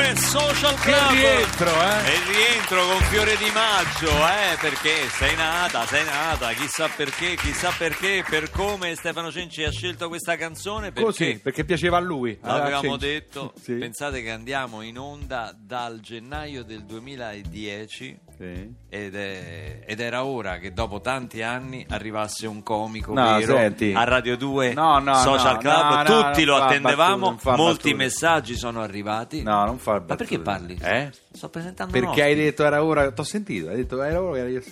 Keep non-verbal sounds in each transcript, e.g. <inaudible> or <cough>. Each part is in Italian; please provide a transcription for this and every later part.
Questa è Radio 2 Social Club. rientro, eh? E il rientro con Fiore di Maggio, eh? Perché sei nata, sei nata, chissà perché, chissà perché, per come Stefano Cenci ha scelto questa canzone. Perché Così, perché piaceva a lui. L'avevamo Ah, sì. detto, <laughs> Sì. pensate che andiamo in onda dal gennaio del 2010 Sì. ed, è- ed era ora che dopo tanti anni arrivasse un comico No, vero senti. a Radio 2 No, no, Social Club, tutti lo attendevamo, molti battute. messaggi sono arrivati. No, non fa Ma battute. perché parli? Eh? Sto presentando Perché hai detto era ora. T'ho sentito, hai detto era ora che io.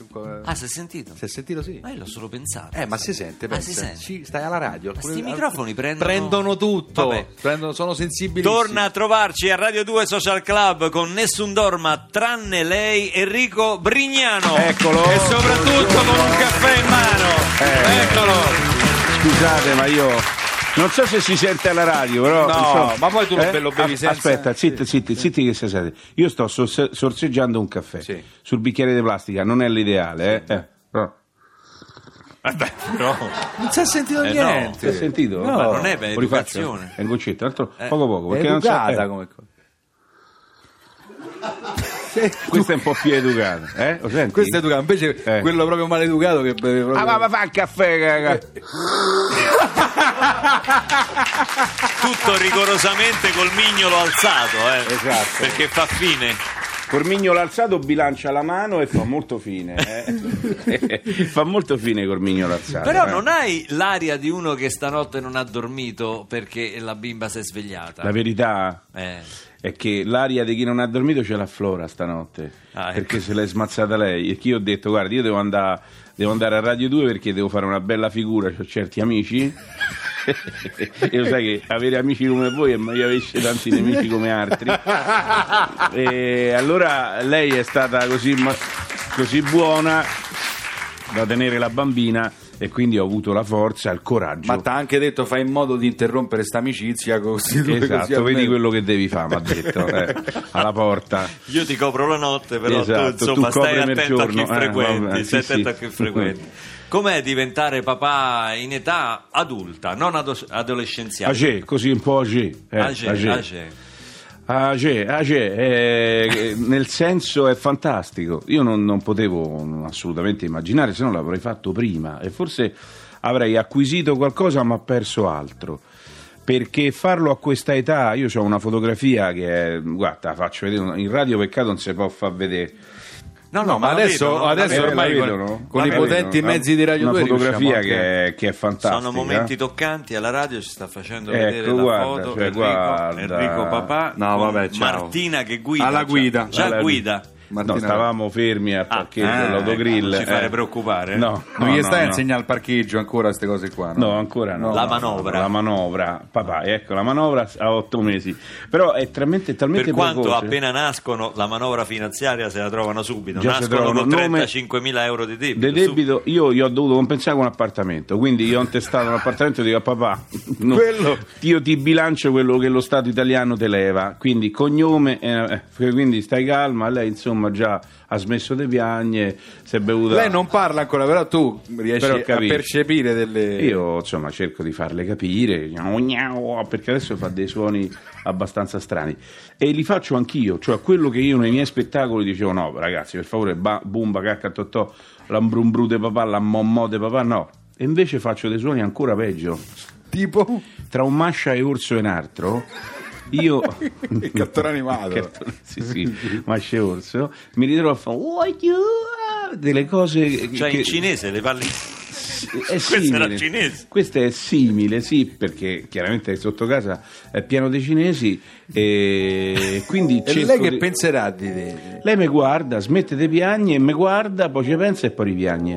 Ah, si è sentito? Si è sentito sì. Ma io l'ho solo pensato. Eh, ma si sente, Ah, pensa. si sente. Sì, stai alla radio. Ma Alcuni- sti microfoni prendono- prendono tutto. Vabbè. Prendono- sono sensibili. Torna a trovarci a Radio 2 Social Club con Nessun Dorma tranne lei, Enrico Brignano. Eccolo. E soprattutto con un caffè in mano. Eh. Eccolo. Scusate, ma io non so se si sente alla radio, però. No, so- ma poi tu lo be- lo bevi senza- Aspetta, zitti, zitti, zitti che si sente. Io sto sorse- sorseggiando un caffè Sì. sul bicchiere di plastica, non è l'ideale, eh? Eh, però- Non si è sentito Eh, no. niente. Si è sentito? No, Ma non è per educazione. È un goccetto, altro- Eh. poco poco. È Perché non so- educata eh, come cosa. Questa è un po' più educata, eh? Lo senti? Questo è educato, invece Eh. quello proprio maleducato che beve proprio. Ah, ma, ma fa il caffè, caga. Tutto rigorosamente col mignolo alzato, eh. Esatto. Perché fa fine. Cormignolo alzato bilancia la mano e fa molto fine. eh. <laughs> fa molto fine Cormignolo alzato. Però eh. non hai l'aria di uno che stanotte non ha dormito perché la bimba si è svegliata. La verità Eh. è che l'aria di chi non ha dormito ce l'ha Flora stanotte. Ah, ecco. Perché se l'è smazzata lei. E che io ho detto, guarda, io devo andare, devo andare a Radio 2 perché devo fare una bella figura, ho certi amici. <laughs> lo sai che avere amici come voi è meglio avesse tanti nemici come altri. e allora lei è stata così, così buona da tenere la bambina e quindi ho avuto la forza, il coraggio. Ma t'ha anche detto fai in modo di interrompere sta amicizia così così Esatto, almeno- vedi quello che devi fare, mi ha detto, eh, <laughs> alla porta. Io ti copro la notte, però Esatto, tu insomma tu stai attento a chi eh, frequenti, vabbè, stai sì, attento sì. a chi frequenti. Com'è diventare papà in età adulta, non ado- adolescenziale? Agè, così un po' agè. Eh, Agè, agè. agè. Agè, agè, eh, <laughs> nel senso è fantastico. Io non, non potevo assolutamente immaginare, se no l'avrei fatto prima e forse avrei acquisito qualcosa ma perso altro. Perché farlo a questa età, io ho una fotografia che è, guarda, faccio vedere, in radio peccato non si può far vedere. No, No, ma adesso, vedo, no? adesso Eh, ormai con, vedono? con La i vedono? potenti mezzi di Radio Una 2 riusciamo fotografia che è, che è fantastica. Sono momenti toccanti, alla radio ci sta facendo Ecco, vedere la guarda, foto cioè, Enrico, guarda. Enrico papà No, con vabbè. Martina che guida. Alla già- guida. Già Alla- guida. No, stavamo fermi al parcheggio ah, dell'autogrill. ecco, ci fare eh. preoccupare? No, Non no, gli stai a no, insegnare al parcheggio ancora queste cose qua, no? No, ancora no. La No, manovra. La manovra, papà, ecco, la manovra a otto mesi. Però è talmente, talmente Per quanto precoce. appena nascono la manovra finanziaria se la trovano subito, Già nascono trovano con nome- 35.000 euro di debito. De debito io gli ho dovuto compensare con un appartamento, quindi io ho intestato un appartamento e dico a papà, no, Quello- io ti bilancio quello che lo Stato italiano te leva, quindi cognome, eh, eh, quindi stai calma, lei insomma già ha smesso di piagne, si è bevuta... Lei non parla ancora, però tu riesci Però a percepire delle... Io insomma cerco di farle capire, perché adesso fa dei suoni abbastanza strani e li faccio anch'io, cioè quello che io nei miei spettacoli dicevo no ragazzi per favore ba, bumba, cacca, totò, l'ambrumbru de papà, la mommò de papà, no. E invece faccio dei suoni ancora peggio. Tipo... Tra un mascia e orso e un altro, io... <laughs> Il cartone <laughs> animato. Cartone- sì, sì, <laughs> mascia e orso, mi ritrovo a fare delle cose... Cioè che- in cinese le parli... è Questo simile. era cinese. Questo è simile, sì, perché chiaramente sotto casa è pieno di cinesi e quindi E lei che di- penserà di te? Lei mi guarda, smette di piagne e mi guarda, poi ci pensa e poi ripiagne.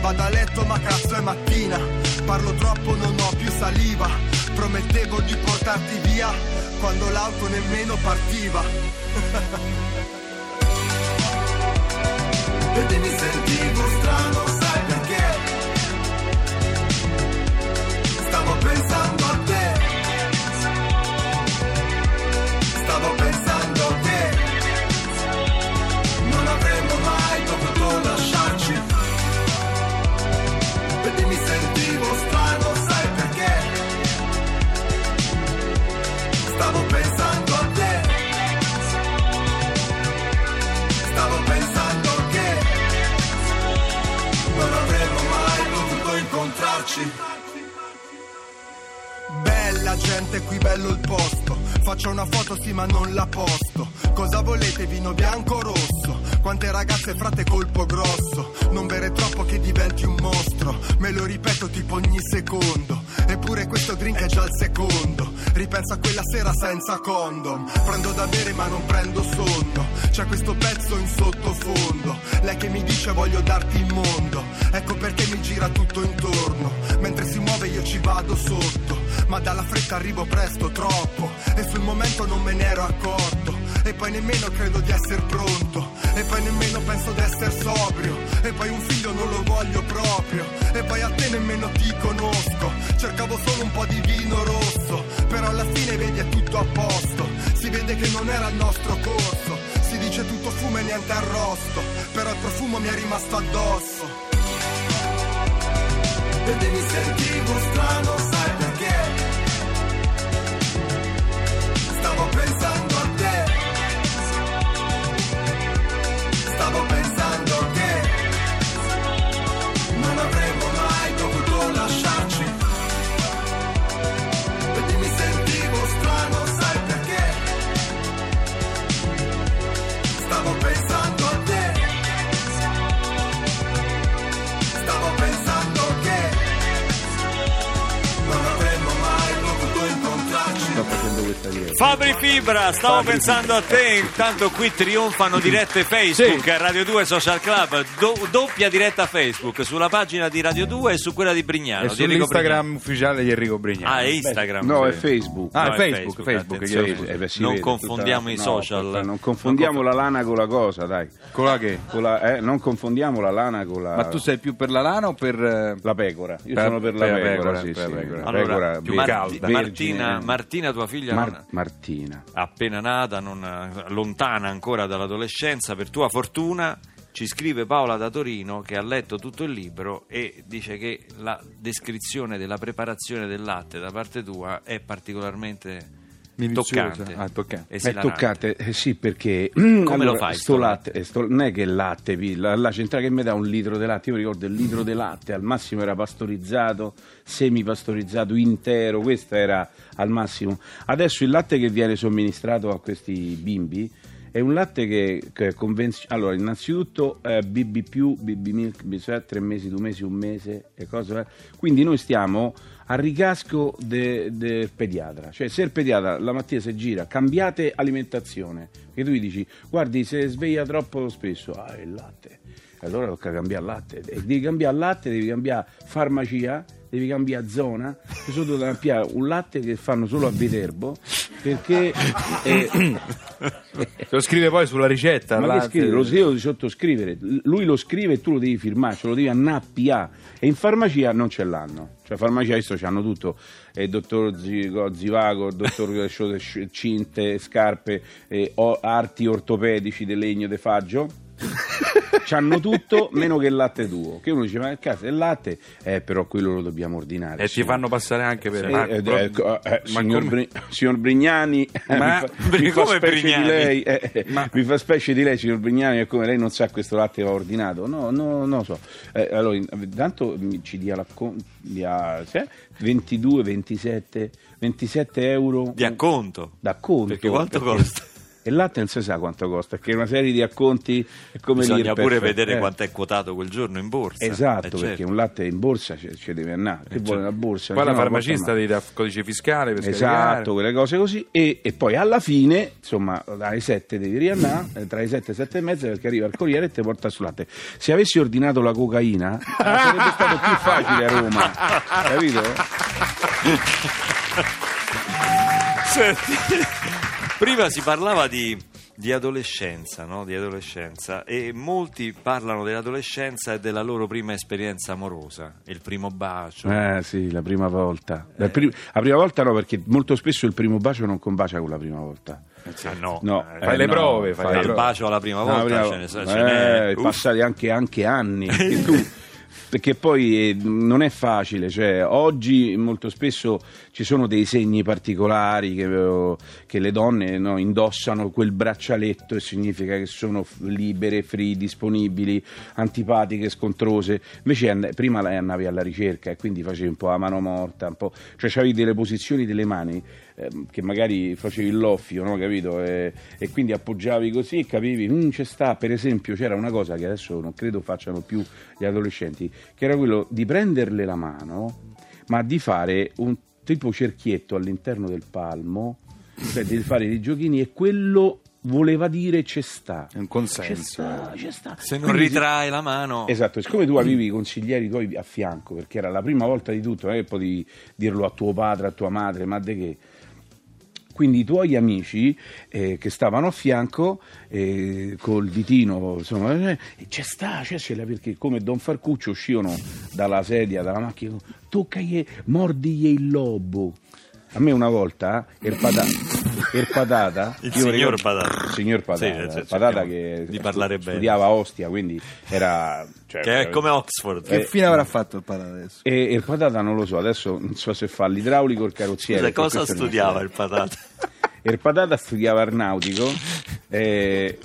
Vado a letto ma cazzo è mattina. Parlo troppo, non ho più saliva. Promettevo di portarti via quando l'auto nemmeno partiva. <laughs> Vedi mi sentivo ma non la posto. Cosa volete, vino bianco o rosso? Quante ragazze frate colpo grosso. Non bere troppo che diventi un mostro. Me lo ripeto tipo ogni secondo. Eppure questo drink è già il secondo. Ripenso a quella sera senza condom. Prendo da bere ma non prendo sonno. C'è questo pezzo in sottofondo. Lei che mi dice voglio darti il mondo. Ecco perché mi gira tutto intorno. Mentre si muove io ci vado sotto. Ma dalla fretta arrivo presto, troppo. E sul momento non me ne ero accorto. E poi nemmeno credo di essere pronto. E poi nemmeno penso di essere sobrio. E poi un figlio non lo voglio proprio. E poi a te nemmeno ti conosco. Cercavo solo un po' di vino rosso. Però alla fine vedi è tutto a posto. Si vede che non era il nostro corso. Si dice tutto fumo e niente arrosto. Però il profumo mi è rimasto addosso. Vedi mi sentivo strano, Fibra, stavo Fabri pensando a te, intanto qui trionfano dirette Facebook, Radio 2 Social Club, do- doppia diretta Facebook sulla pagina di Radio 2 e su quella di Brignano. E di sull'Instagram ufficiale di Enrico Brignano. Brignano. Ah, è Instagram. No, è sì. Facebook. Ah, No, è è Facebook, Facebook, attenzione. chiedo scusa. Eh, beh, Non vede, confondiamo tutta- i no, social. tutta- Non confondiamo la lana con la cosa, dai. Con la che? Con la- eh, non confondiamo la lana con la... Ma tu sei più per la lana o per... eh, La pecora. Io Per- sono per la per la pecora, pecora, sì, per sì. la pecora. La Allora, pecora più Marti- calda. Martina. Martina, tua figlia, Mar- non- Martina. Appena nata, non- lontana ancora dall'adolescenza, per tua fortuna ci scrive Paola da Torino che ha letto tutto il libro e dice che la descrizione della preparazione del latte da parte tua è particolarmente. Toccante. Ah, toccante. È toccate, eh, sì, perché <clears throat> Come lo fai, Sto sto latte, eh, sto- non è che il latte, la, la centrale che mi dà un litro di latte, io mi ricordo il litro di latte, al massimo era pastorizzato, semipastorizzato intero, questo era al massimo. Adesso il latte che viene somministrato a questi bimbi è un latte che, che è convenzionale. Allora, innanzitutto eh, BB, BB Milk, bisogna tre mesi, due mesi, un mese e cose. eh. Quindi noi stiamo a ricasco de- del pediatra. Cioè, se il pediatra la mattina si gira, cambiate alimentazione. Perché tu gli dici, guardi, se sveglia troppo spesso, ah, è il latte. Allora tocca cambiare latte. Devi cambiare latte, devi cambiare farmacia, devi cambiare zona. Sono dovuto cambiare un latte che fanno solo a Viterbo perché <laughs> eh, <laughs> Lo scrive poi sulla ricetta. ma che latte- scrive? Lo devo di sottoscrivere. Lui lo scrive e tu lo devi firmare, ce lo devi annappiare. E in farmacia non ce l'hanno. Cioè, farmacia adesso c'hanno tutto. Eh, dottor Zivago, dottor <laughs> Cinte, scarpe, eh, arti ortopedici di legno de faggio. <laughs> C'hanno tutto meno che il latte tuo. Che uno dice, ma cazzo, è il latte? Eh, però quello lo dobbiamo ordinare. E ti sì. fanno passare anche per... Eh, ma- eh, pro- ecco, eh, ma signor, Bri- signor Brignani, eh, Ma- mi fa, <laughs> mi fa specie Brignani? di lei, eh, eh, Ma- mi fa specie di lei, signor Brignani, è come lei non sa questo latte va ordinato. No, no, lo so. Eh, allora, intanto mi- ci dia, la, dia sì, 22, 27, 27 euro Di acconto. d'acconto. Perché quanto costa? E il latte non si sa quanto costa, perché una serie di acconti è come Bisogna l'IRPEF. pure vedere Eh. quanto è quotato quel giorno in borsa. Esatto, Eh, perché certo. un latte in borsa ci, deve andare. Che vuole una borsa? Qua la farmacista ti dà codice fiscale per Esatto, quelle cose così. E, e poi alla fine, insomma, alle 7 devi riannare, eh, tra le 7 e le 7 e mezza, perché arriva il corriere e ti porta sul latte. Se avessi ordinato la cocaina, eh, sarebbe stato più facile a Roma, capito? <laughs> Senti, prima si parlava di, di adolescenza, no? Di adolescenza e molti parlano dell'adolescenza e della loro prima esperienza amorosa, il primo bacio. Eh sì, la prima volta. La, pri- la prima volta no, perché molto spesso il primo bacio non combacia con la prima volta. Ah, no, No, Eh, fai le prove, fai prove. bacio alla prima No, volta prima- ce ne, ce eh, passati anche, anche anni perché, tu- perché poi eh, non è facile cioè, oggi molto spesso ci sono dei segni particolari che, eh, che le donne no, indossano quel braccialetto e significa che sono libere, free, disponibili antipatiche, scontrose invece and- prima andavi alla ricerca e quindi facevi un po' la mano morta un po', cioè avevi delle posizioni delle mani ehm, che magari facevi loffio, no? capito? E, e quindi appoggiavi così e capivi, "Mm, c'è sta, per esempio c'era una cosa che adesso non credo facciano più gli adolescenti, che era quello di prenderle la mano, ma di fare un tipo cerchietto all'interno del palmo, cioè di fare dei giochini e quello voleva dire c'è sta. È un C'è consenso. sta, c'è sta. Se non Quindi ritrai la mano, Esatto, siccome tu avevi i consiglieri tuoi a fianco, perché era la prima volta di tutto, non è che potevi dirlo a tuo padre, a tua madre, ma de che? Quindi i tuoi amici eh, che stavano a fianco eh, col ditino, insomma, eh, c'è sta, c'è, c'è perché come Don Farcuccio uscivano dalla sedia, dalla macchina, toccagli, mordigli il lobo. A me una volta, il patata, il patata Il signor ricordo- Patata. Il signor patata, Sì, il cioè, patata che di parlare bene. studiava a Ostia, quindi era... cioè, che è come Oxford. Eh, Che fine avrà fatto il Patata adesso? e, e il patata non lo so, adesso non so se fa l'idraulico o il carrozziere. Scusa, cosa studiava il patata? <laughs> Il patata studiava aeronautico, eh,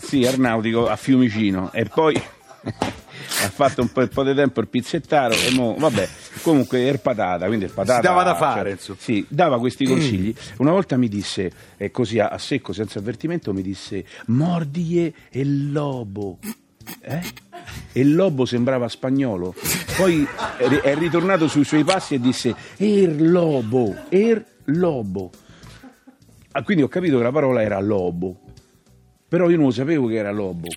sì, aeronautico a Fiumicino e poi <laughs> ha fatto un po', un po' di tempo il pizzettaro e mo, vabbè, comunque il patata, quindi il patata... Si dava da fare, insomma. Sì, dava questi consigli. Una volta mi disse, e così a, a secco, senza avvertimento, mi disse, mordiglie il lobo. Eh? E il lobo sembrava spagnolo. Poi è è ritornato sui suoi passi e disse, er lobo, er lobo. Ah, quindi ho capito che la parola era lobo, però io non lo sapevo che era lobo.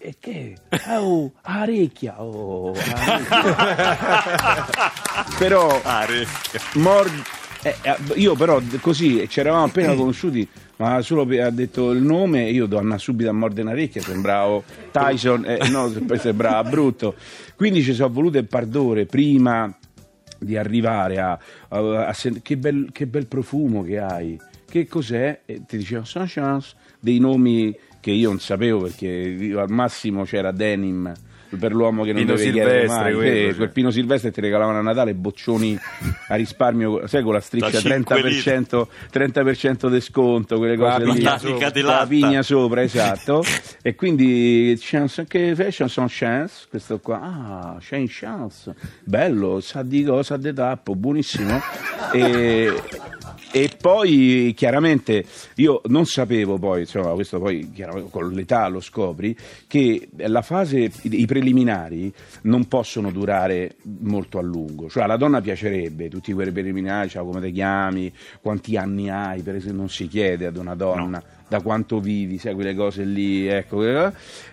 E che? Oh, arecchia, oh, <laughs> arecchia. però re- mord- eh, eh, io però così ci eravamo appena conosciuti ma solo ha detto il nome io devo andare subito a mordere una orecchia sembravo Tyson eh, no sembrava brutto quindi ci sono volute pardore prima di arrivare a, a- a sen- che, bel, che bel profumo che hai che cos'è? E ti diceva "Sans chance", dei nomi che io non sapevo perché io al massimo c'era denim per l'uomo che non Pino deve chiedere mai. quello, Eh, quel Pino Silvestre ti regalavano a Natale boccioni a risparmio sai con la striscia Da cinque 30%, 30% di sconto quelle Con la cose lì. la latta. pigna sopra. <laughs> Esatto. E quindi chance, che fashion sono chance? Questo qua. Ah chance chance. Bello sa di cosa di tappo buonissimo. E, e poi chiaramente io non sapevo poi, insomma, questo poi con l'età lo scopri, che la fase, i preliminari non possono durare molto a lungo. Cioè alla donna piacerebbe tutti quei preliminari, cioè, come ti chiami, quanti anni hai, per esempio non si chiede ad una donna. Da quanto vivi, sai quelle cose lì, ecco.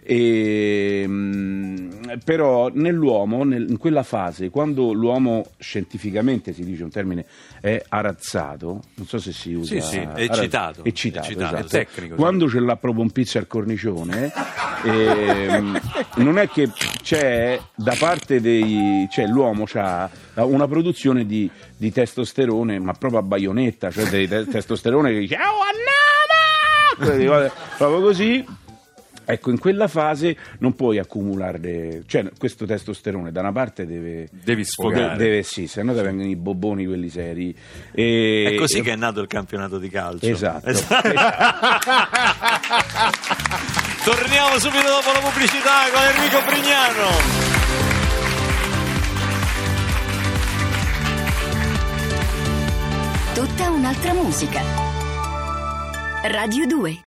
E, mm, però nell'uomo, nel- in quella fase, quando l'uomo scientificamente si dice un termine è arazzato, non so se si usa. Sì, sì, arazzato, eccitato. eccitato, Eccitato, esatto. è tecnico, sì. Quando ce l'ha proprio un pizzo al cornicione, ehm, non è che c'è da parte dei. cioè l'uomo ha una produzione di, di testosterone, ma proprio a baionetta, cioè te- testosterone che dice "Oh, andiamo!" Quelle cose, proprio così. Ecco, in quella fase non puoi accumulare, cioè questo testosterone da una parte deve... Devi sfogare. de- deve, sì, se no ti vengono i bobboni quelli seri. E, È così e- che è nato il campionato di calcio. Esatto. <laughs> Torniamo subito dopo la pubblicità con Enrico Brignano. Tutta un'altra musica. Radio 2